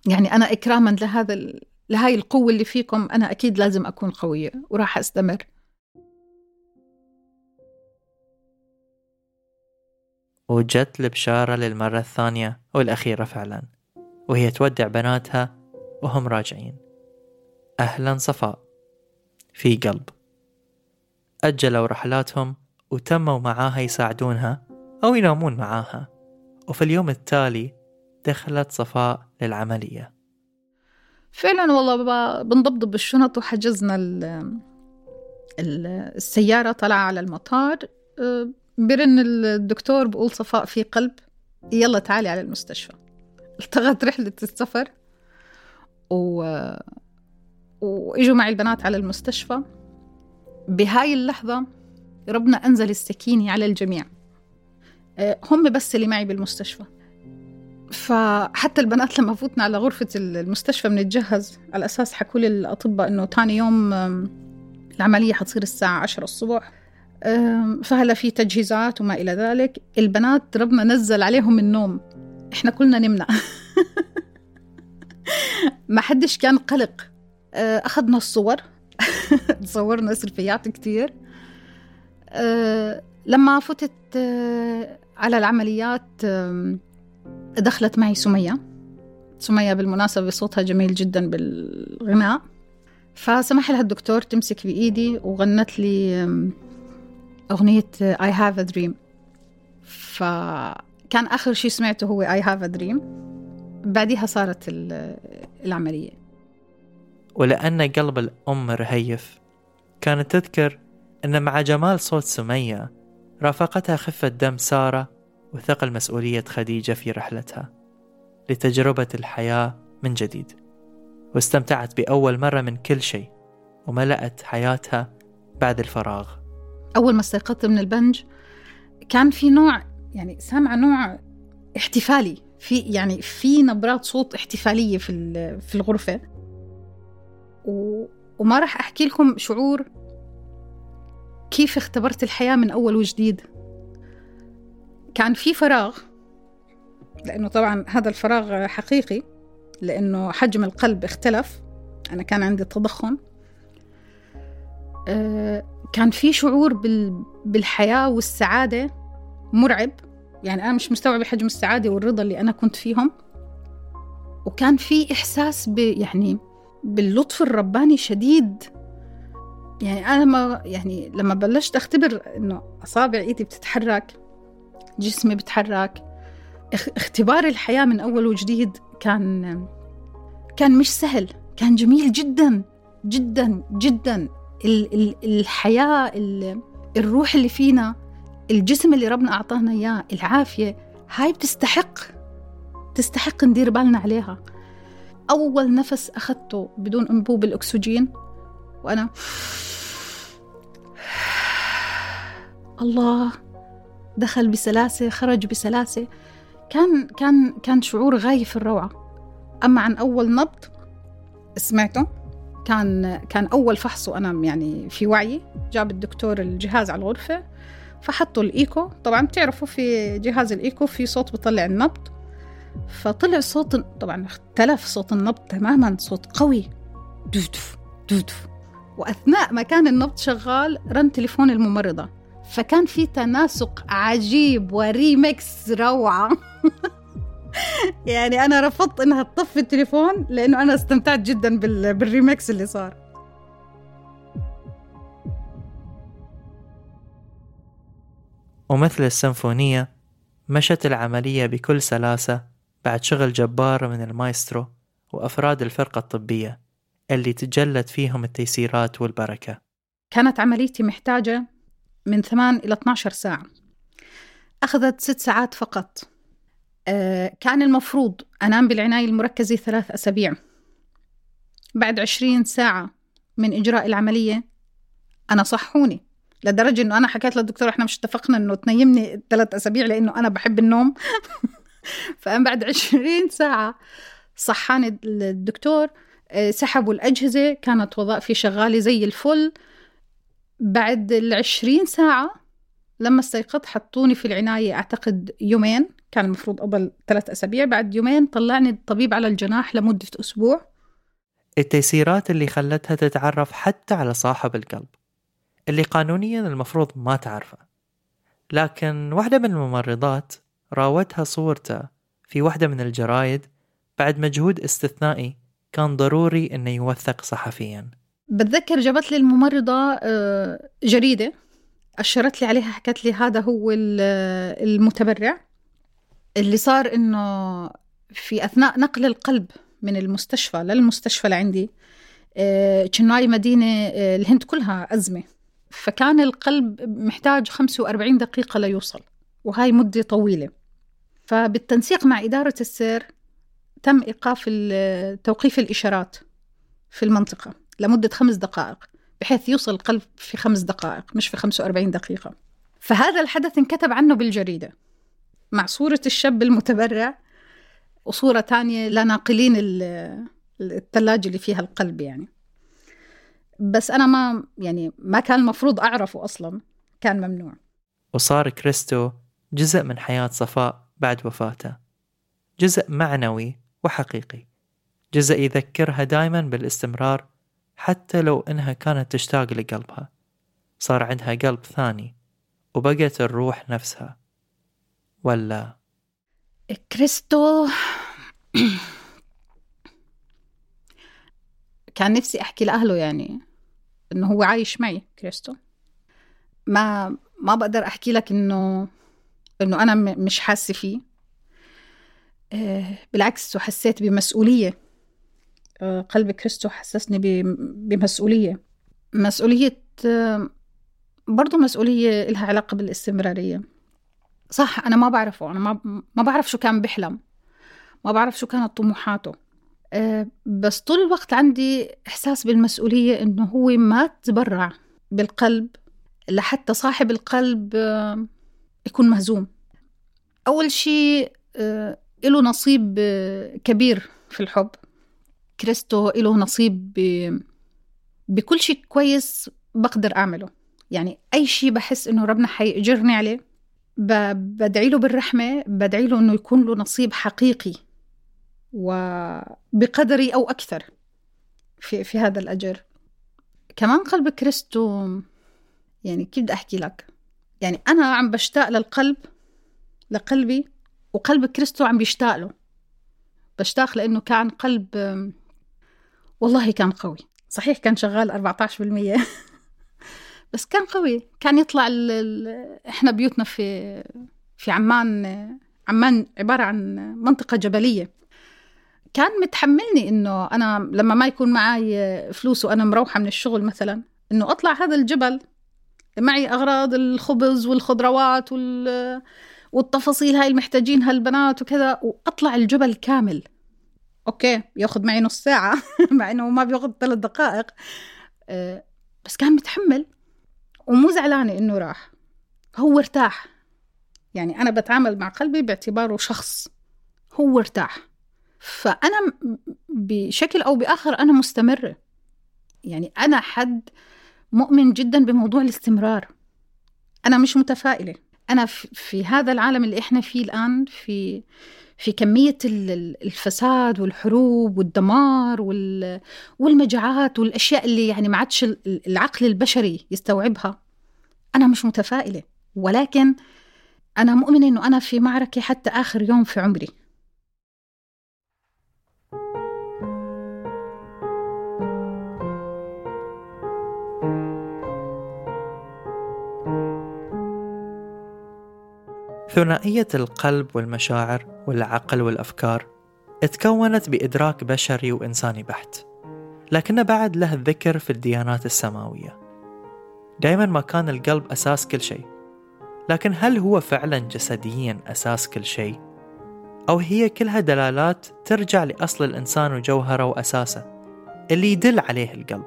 يعني أنا إكراما لهذا. لهاي القوة اللي فيكم أنا أكيد لازم أكون قوية وراح أستمر. وجت البشارة للمرة الثانية والأخيرة فعلا وهي تودع بناتها وهم راجعين. أهلا صفاء. في قلب. أجلوا رحلاتهم وتموا معاها يساعدونها أو ينامون معاها. وفي اليوم التالي دخلت صفاء للعملية. فعلا والله بنضبضب بالشنط وحجزنا السيارة طلع على المطار. أه، برن الدكتور بقول صفاء في قلب يلا تعالي على المستشفى. التغت رحلة السفر و... وإجوا معي البنات على المستشفى. بهاي اللحظة ربنا أنزل السكينة على الجميع. أه، هم بس اللي معي بالمستشفى. فحتى البنات لما فوتنا على غرفة المستشفى بنتجهز على أساس حكوا لي الأطباء إنه تاني يوم العملية حتصير الساعة عشرة الصبح. فهلا في تجهيزات وما إلى ذلك. البنات ربنا نزل عليهم النوم. إحنا كلنا نمنا. ما حدش كان قلق. أه، أخذنا الصور. تصورنا سلفيات كتير. أه، لما فتت أه، على العمليات دخلت معي سمية. سمية بالمناسبة صوتها جميل جدا بالغناء. فسمح لها الدكتور تمسك بإيدي وغنت لي أغنية I have a dream. فكان آخر شيء سمعته هو I have a dream. بعدها صارت العملية. ولأن قلب الأم رهيف. كانت تذكر أن مع جمال صوت سمية رافقتها خفة دم سارة وثقل مسؤولية خديجة في رحلتها لتجربة الحياة من جديد. واستمتعت بأول مرة من كل شيء وملأت حياتها بعد الفراغ. أول ما استيقظت من البنج كان في نوع يعني سامعة نوع احتفالي في يعني في نبرات صوت احتفالية في في الغرفة. و وما راح أحكي لكم شعور كيف اختبرت الحياة من أول وجديد. كان في فراغ لأنه طبعا هذا الفراغ حقيقي لأنه حجم القلب اختلف. أنا كان عندي تضخم. آه، كان في شعور بالحياة والسعادة مرعب. يعني أنا مش مستوعبة حجم السعادة والرضا اللي أنا كنت فيهم. وكان في إحساس ب يعني باللطف الرباني شديد. يعني أنا ما يعني لما بلشت أختبر إنه أصابع إيدي بتتحرك جسمي بتحرك اختبار الحياة من أول وجديد كان كان مش سهل كان جميل جدا جدا جدا. الحياة الروح اللي فينا الجسم اللي ربنا أعطانا إياه العافية هاي بتستحق تستحق ندير بالنا عليها. أول نفس أخذته بدون أنبوب الأكسجين وأنا الله دخل بسلاسة خرج بسلاسة. كان كان كان شعور غاية في الروعة. أما عن أول نبض سمعته. كان كان أول فحص وأنا يعني في وعي. جاب الدكتور الجهاز على الغرفة فحطوا الإيكو. طبعا بتعرفوا في جهاز الإيكو في صوت بيطلع النبض. فطلع صوت طبعا اختلف صوت النبض تماما صوت قوي. دودف دودف وأثناء ما كان النبض شغال رن تليفون الممرضة. فكان في تناسق عجيب وريمكس روعة. يعني أنا رفضت إنها تطفي التليفون لأنه أنا استمتعت جدا بالريمكس اللي صار. ومثل السيمفونية مشت العملية بكل سلاسة. بعد شغل جبار من المايسترو وأفراد الفرقة الطبية اللي تجلت فيهم التيسيرات والبركة. كانت عمليتي محتاجة من 8 إلى 12 ساعة. أخذت ست ساعات فقط. أه كان المفروض أنام بالعناية المركزة ثلاث أسابيع. بعد 20 ساعة من إجراء العملية أنا صحوني لدرجة إنه أنا حكيت للدكتور إحنا مش اتفقنا إنه تنيمني ثلاث أسابيع لأنه أنا بحب النوم. فأنا بعد 20 ساعة صحاني الدكتور آه، سحبوا الأجهزة كانت وظائفي شغالة زي الفل. بعد العشرين ساعة لما استيقظت حطوني في العناية أعتقد يومين كان المفروض قبل ثلاث أسابيع. بعد يومين طلعني الطبيب على الجناح لمدة أسبوع. التيسيرات اللي خلتها تتعرف حتى على صاحب القلب اللي قانونيا المفروض ما تعرفه. لكن واحدة من الممرضات راوتها صورته في واحدة من الجرايد بعد مجهود استثنائي كان ضروري إنه يوثق صحفيا. بتذكر جابت لي الممرضة آه، جريدة أشرت لي عليها حكت لي هذا هو المتبرع اللي صار إنه في أثناء نقل القلب من المستشفى للمستشفى لعندي آه، تشناي مدينة آه، الهند كلها أزمة. فكان القلب محتاج 45 دقيقة ليوصل وهاي مدة طويلة. فبالتنسيق مع إدارة السير تم إيقاف توقيف الإشارات في المنطقة لمدة خمس دقائق بحيث يوصل القلب في خمس دقائق مش في 45 دقيقة. فهذا الحدث انكتب عنه بالجريدة مع صورة الشاب المتبرع وصورة تانية لناقلين الثلاجة اللي فيها القلب يعني. بس أنا ما يعني ما كان المفروض أعرفه أصلا كان ممنوع. وصار كريستو جزء من حياة صفاء. بعد وفاته. جزء معنوي وحقيقي. جزء يذكرها دايما بالاستمرار حتى لو إنها كانت تشتاق لقلبها. صار عندها قلب ثاني وبقت الروح نفسها. ولا. كريستو. كان نفسي أحكي لأهله يعني إنه هو عايش معي كريستو. ما ما بقدر أحكي لك إنه إنه أنا مش حاسة فيه. آه، بالعكس وحسيت بمسؤولية. آه، قلب كريستو حسسني بمسؤولية. مسؤولية آه، برضو مسؤولية إلها علاقة بالاستمرارية. صح أنا ما بعرفه. أنا ما, ما بعرف شو كان بيحلم. ما بعرف شو كانت طموحاته. بس طول الوقت عندي إحساس بالمسؤولية إنه هو ما تبرع بالقلب. لحتى صاحب القلب يكون مهزوم. أول شيء له نصيب كبير في الحب. كريستو له نصيب بكل شيء كويس بقدر أعمله. يعني أي شيء بحس إنه ربنا حيأجرني عليه بدعي له بالرحمة بدعي له إنه يكون له نصيب حقيقي وبقدري أو أكثر في, في هذا الأجر. كمان قلب كريستو يعني كيف بدي أحكي لك؟ يعني أنا عم بشتاق للقلب لقلبي وقلب كريستو عم بيشتاق له. بشتاق لأنه كان قلب والله كان قوي. صحيح كان شغال 14% بس كان قوي. كان يطلع ال ال إحنا بيوتنا في في عمان عمان عبارة عن منطقة جبلية. كان متحملني إنه أنا لما ما يكون معي فلوس وأنا مروحة من الشغل مثلا إنه أطلع هذا الجبل معي أغراض الخبز والخضروات وال والتفاصيل هاي المحتاجينها البنات وكذا وأطلع الجبل كامل. أوكي ياخذ معي نص ساعة مع إنه ما بياخذ ثلاث دقائق. أه بس كان متحمل ومو زعلانة إنه راح. هو ارتاح. يعني أنا بتعامل مع قلبي باعتباره شخص. هو ارتاح. فأنا بشكل أو بآخر أنا مستمرة. يعني أنا حد مؤمن جدا بموضوع الاستمرار. أنا مش متفائلة. أنا في هذا العالم اللي إحنا فيه الآن في في كمية الفساد والحروب والدمار والمجاعات والأشياء اللي يعني ما عادش العقل البشري يستوعبها. أنا مش متفائلة. ولكن أنا مؤمنة إنه أنا في معركة حتى آخر يوم في عمري. ثنائية القلب والمشاعر والعقل والأفكار تكونت بإدراك بشري وإنساني بحت لكن بعد له ذكر في الديانات السماوية. دائما ما كان القلب أساس كل شيء لكن هل هو فعلا جسديا أساس كل شيء؟ أو هي كلها دلالات ترجع لأصل الإنسان وجوهره وأساسه اللي يدل عليه القلب؟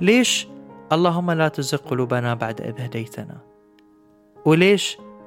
ليش اللهم لا تزغ قلوبنا بعد إذ هديتنا؟ وليش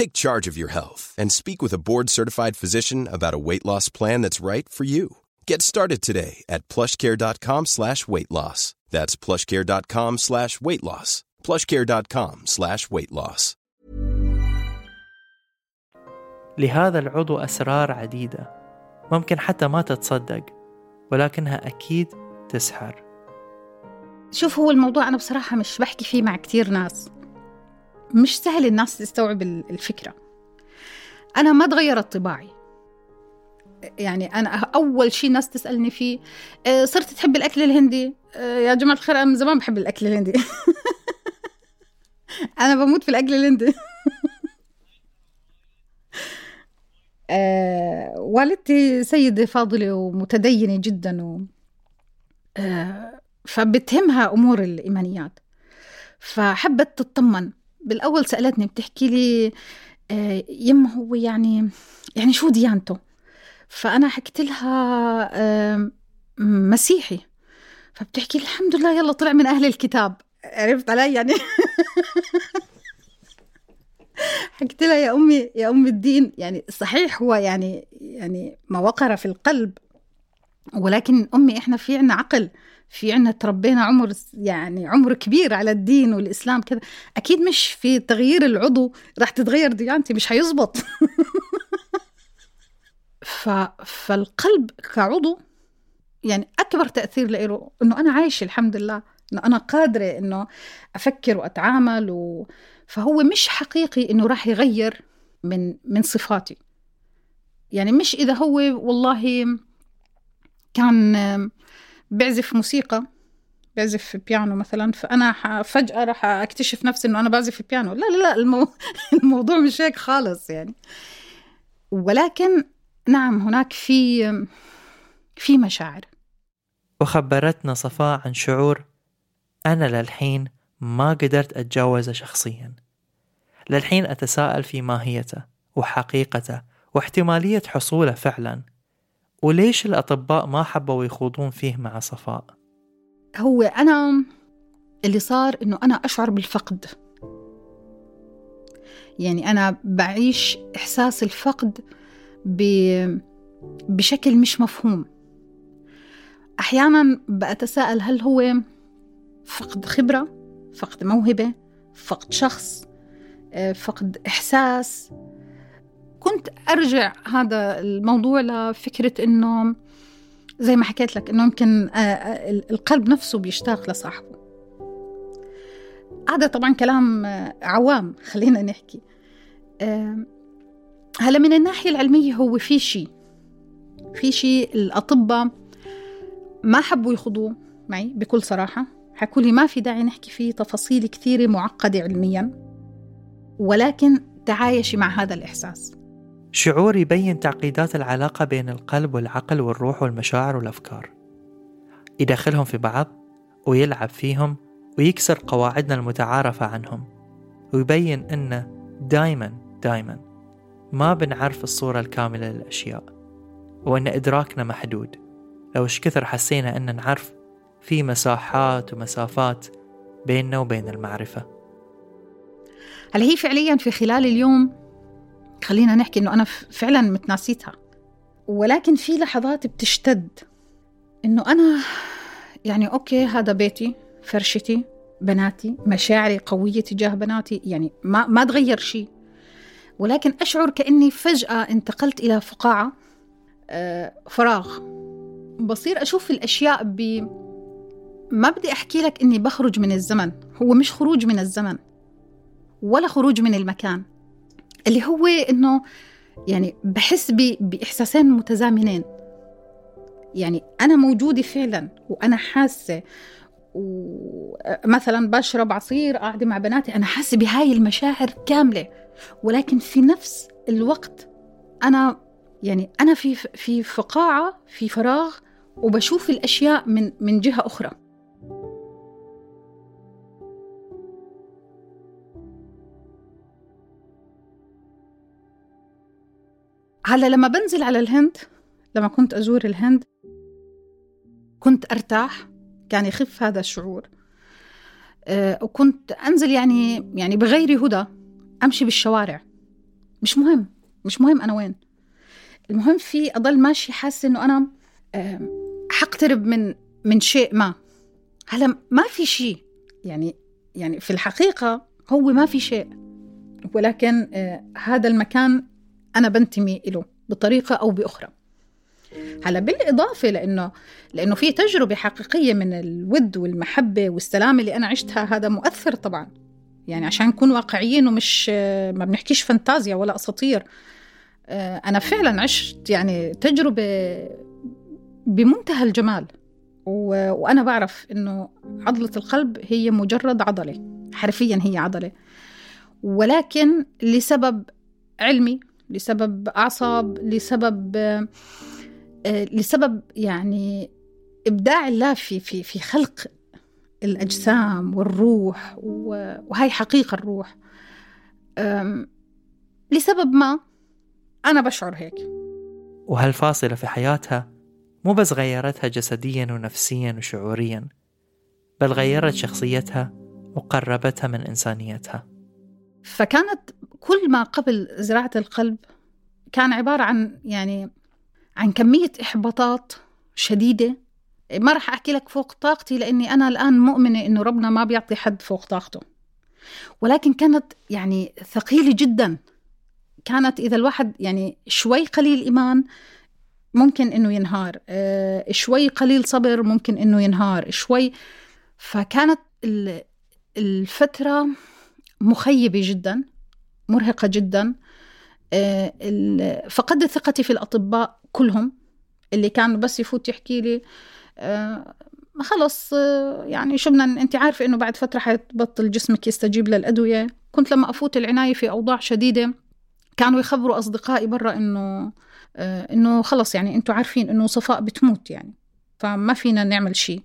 Take charge of your health and speak with a board-certified physician about a weight loss plan that's right for you. Get started today at plushcare.com slash weight loss. That's plushcare.com slash weight loss. plushcare.com slash weight loss. لهذا العضو أسرار عديدة ممكن حتى ما تتصدق ولكنها أكيد تسحر شوف هو الموضوع أنا بصراحة مش بحكي فيه مع كتير ناس مش سهل الناس تستوعب الفكرة. أنا ما تغيرت طباعي. يعني أنا أول شيء الناس تسألني فيه آه، صرت تحب الأكل الهندي؟ آه، يا جماعة الخير أنا من زمان بحب الأكل الهندي. أنا بموت في الأكل الهندي. والدتي سيدة فاضلة ومتدينة جدا و فبتهمها أمور الإيمانيات. فحبت تطمن. بالأول سألتني بتحكي لي آه يما هو يعني يعني شو ديانته؟ فأنا حكيت لها آه مسيحي. فبتحكي الحمد لله يلا طلع من أهل الكتاب. عرفت علي يعني؟ حكيت لها يا أمي يا ام الدين يعني صحيح هو يعني يعني ما وقر في القلب ولكن أمي إحنا في عنا عقل. في عنا تربينا عمر يعني عمر كبير على الدين والإسلام كذا. أكيد مش في تغيير العضو راح تتغير ديانتي مش حيزبط ف... فالقلب كعضو يعني أكبر تأثير له إنه أنا عايشه الحمد لله إنه أنا قادرة إنه أفكر وأتعامل و... فهو مش حقيقي إنه راح يغير من من صفاتي. يعني مش إذا هو والله كان بيعزف موسيقى بيعزف بيانو مثلا فأنا فجأة راح أكتشف نفسي إنه أنا بعزف بيانو. لا لا لا المو... الموضوع مش هيك خالص يعني. ولكن نعم هناك في في مشاعر. وخبرتنا صفاء عن شعور أنا للحين ما قدرت أتجاوزه شخصيا. للحين أتساءل في ماهيته وحقيقته واحتمالية حصوله فعلا. وليش الأطباء ما حبوا يخوضون فيه مع صفاء؟ هو أنا اللي صار إنه أنا أشعر بالفقد. يعني أنا بعيش إحساس الفقد ب... بشكل مش مفهوم. أحيانا بأتساءل هل هو فقد خبرة فقد موهبة فقد شخص آه، فقد إحساس. كنت أرجع هذا الموضوع لفكرة إنه زي ما حكيت لك إنه يمكن آه، آه، القلب نفسه بيشتاق لصاحبه. هذا طبعا كلام عوام خلينا نحكي. هلا من الناحية العلمية هو في شيء في شيء الأطباء ما حبوا يخوضوه معي بكل صراحة. حكوا لي ما في داعي نحكي فيه تفاصيل كثيرة معقدة علميا ولكن تعايشي مع هذا الإحساس. شعور يبين تعقيدات العلاقة بين القلب والعقل والروح والمشاعر والأفكار. يدخلهم في بعض ويلعب فيهم ويكسر قواعدنا المتعارفة عنهم. ويبين أنه دايما دايما ما بنعرف الصورة الكاملة للأشياء وأن إدراكنا محدود. لو إيش كثر حسينا أن نعرف في مساحات ومسافات بيننا وبين المعرفة. هل هي فعليا في خلال اليوم خلينا نحكي إنه أنا فعلا متناسيتها. ولكن في لحظات بتشتد. إنه أنا يعني أوكي هذا بيتي فرشتي بناتي مشاعري قوية تجاه بناتي يعني ما ما تغير شيء. ولكن أشعر كأني فجأة انتقلت إلى فقاعة آه، فراغ. بصير أشوف الأشياء ب ما بدي أحكي لك إني بخرج من الزمن. هو مش خروج من الزمن ولا خروج من المكان. اللي هو إنه يعني بحس بإحساسين متزامنين. يعني أنا موجودة فعلا وأنا حاسة. ومثلا بشرب عصير قاعدة مع بناتي أنا حاسة بهاي المشاعر كاملة. ولكن في نفس الوقت أنا يعني أنا في في فقاعة في فراغ وبشوف الأشياء من من جهة أخرى. هلا لما بنزل على الهند لما كنت أزور الهند كنت أرتاح كان يخف هذا الشعور. أه وكنت أنزل يعني يعني بغير هدى أمشي بالشوارع. مش مهم مش مهم أنا وين. المهم في أضل ماشي حاسة إنه أنا حقترب من من شيء ما. هلا ما في شيء. يعني يعني في الحقيقة هو ما في شيء. ولكن أه هذا المكان أنا بنتمي له بطريقة أو بأخرى. هلا بالإضافة لأنه لأنه في تجربة حقيقية من الود والمحبة والسلام اللي أنا عشتها هذا مؤثر طبعا. يعني عشان نكون واقعيين ومش ما بنحكيش فانتازيا ولا أساطير. أنا فعلا عشت يعني تجربة بمنتهى الجمال. وأنا بعرف إنه عضلة القلب هي مجرد عضلة حرفيا هي عضلة. ولكن لسبب علمي لسبب أعصاب لسبب لسبب يعني إبداع الله في في في خلق الأجسام والروح وهي حقيقة الروح. لسبب ما أنا بشعر هيك. وهالفاصلة في حياتها مو بس غيرتها جسديا ونفسيا وشعوريا بل غيرت شخصيتها وقربتها من إنسانيتها؟ فكانت كل ما قبل زراعة القلب كان عبارة عن يعني عن كمية إحباطات شديدة. ما راح أحكي لك فوق طاقتي لأني أنا الآن مؤمنة إنه ربنا ما بيعطي حد فوق طاقته. ولكن كانت يعني ثقيلة جدا. كانت إذا الواحد يعني شوي قليل إيمان ممكن إنه ينهار. آه شوي قليل صبر ممكن إنه ينهار. شوي فكانت الفترة مخيبة جدا. مرهقة جدا. آه فقدت ثقتي في الأطباء كلهم. اللي كان بس يفوت يحكي لي آه خلص آه يعني شو بدنا أنت عارفة إنه بعد فترة حيتبطل جسمك يستجيب للأدوية. كنت لما أفوت العناية في أوضاع شديدة كانوا يخبروا أصدقائي برا إنه إنه خلص يعني أنتم عارفين إنه صفاء بتموت يعني فما فينا نعمل شيء.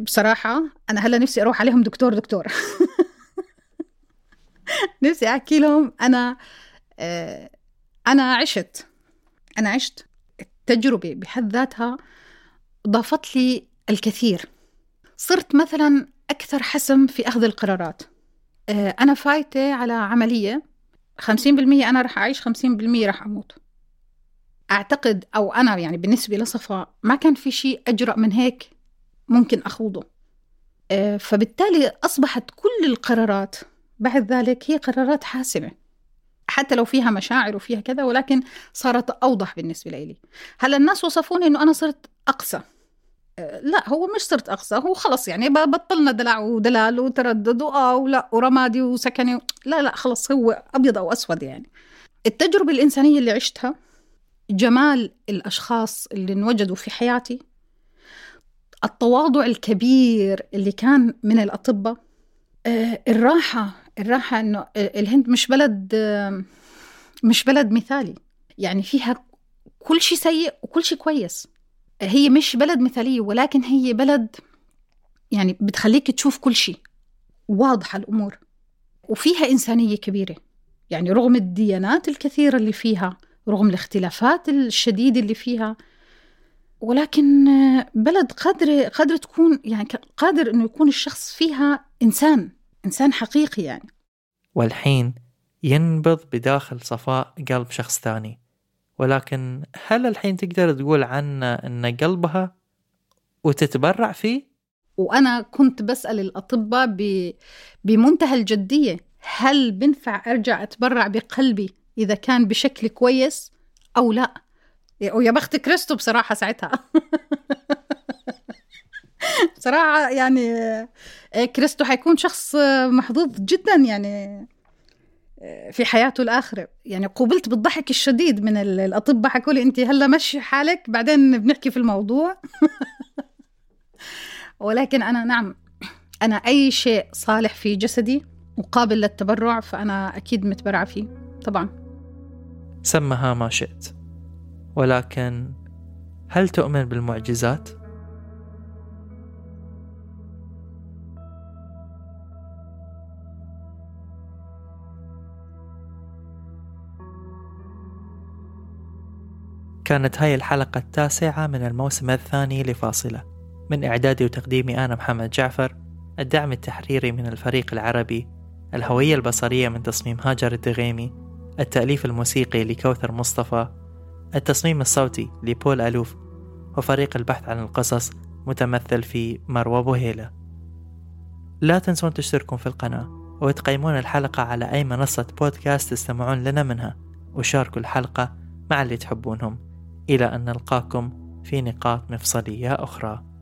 بصراحة أنا هلا نفسي أروح عليهم دكتور دكتور. نفسي أحكي لهم أنا أنا عشت أنا عشت التجربة بحد ذاتها ضافت لي الكثير. صرت مثلا أكثر حسم في أخذ القرارات. أنا فايتة على عملية خمسين بالمية أنا رح خمسين بالمية رح أموت. أعتقد أو أنا يعني بالنسبة لصفاء ما كان في شيء أجرأ من هيك ممكن أخوضه. فبالتالي أصبحت كل القرارات بعد ذلك هي قرارات حاسمة حتى لو فيها مشاعر وفيها كذا ولكن صارت أوضح بالنسبة لي. هلأ الناس وصفوني إنه أنا صرت أقسى. لا هو مش صرت أقسى هو خلص يعني بطلنا دلع ودلال وتردد وآه ولا ورمادي وسكني لا لا خلص هو أبيض أو أسود يعني. التجربة الإنسانية اللي عشتها جمال الأشخاص اللي انوجدوا في حياتي التواضع الكبير اللي كان من الأطباء الراحة الراحة إنه الهند مش بلد مش بلد مثالي. يعني فيها كل شيء سيء وكل شيء كويس. هي مش بلد مثالية ولكن هي بلد يعني بتخليك تشوف كل شيء. واضحة الأمور. وفيها إنسانية كبيرة. يعني رغم الديانات الكثيرة اللي فيها رغم الاختلافات الشديدة اللي فيها ولكن بلد قادرة قادرة تكون يعني قادر إنه يكون الشخص فيها إنسان. إنسان حقيقي يعني. والحين ينبض بداخل صفاء قلب شخص ثاني. ولكن هل الحين تقدر تقول عنه أن قلبها وتتبرع فيه؟ وأنا كنت بسأل الأطباء بمنتهى الجدية هل بنفع أرجع أتبرع بقلبي إذا كان بشكل كويس أو لا؟ ويا بخت كريستو بصراحة ساعتها. بصراحة يعني كريستو حيكون شخص محظوظ جدا يعني في حياته الآخرة. يعني قوبلت بالضحك الشديد من الأطباء حكوا لي أنت هلأ مشي حالك بعدين بنحكي في الموضوع. ولكن أنا نعم أنا أي شيء صالح في جسدي وقابل للتبرع فأنا أكيد متبرعة فيه طبعا. سمها ما شئت. ولكن هل تؤمن بالمعجزات؟ كانت هاي الحلقة التاسعة من الموسم الثاني لفاصلة. من إعدادي وتقديمي أنا محمد جعفر الدعم التحريري من الفريق العربي الهوية البصرية من تصميم هاجر الدغيمي التأليف الموسيقي لكوثر مصطفى التصميم الصوتي لبول ألوف وفريق البحث عن القصص متمثل في مروى بوهيلة لا تنسون تشتركون في القناة وتقيمون الحلقة على أي منصة بودكاست تستمعون لنا منها وشاركوا الحلقة مع اللي تحبونهم. إلى أن نلقاكم في نقاط مفصلية أخرى.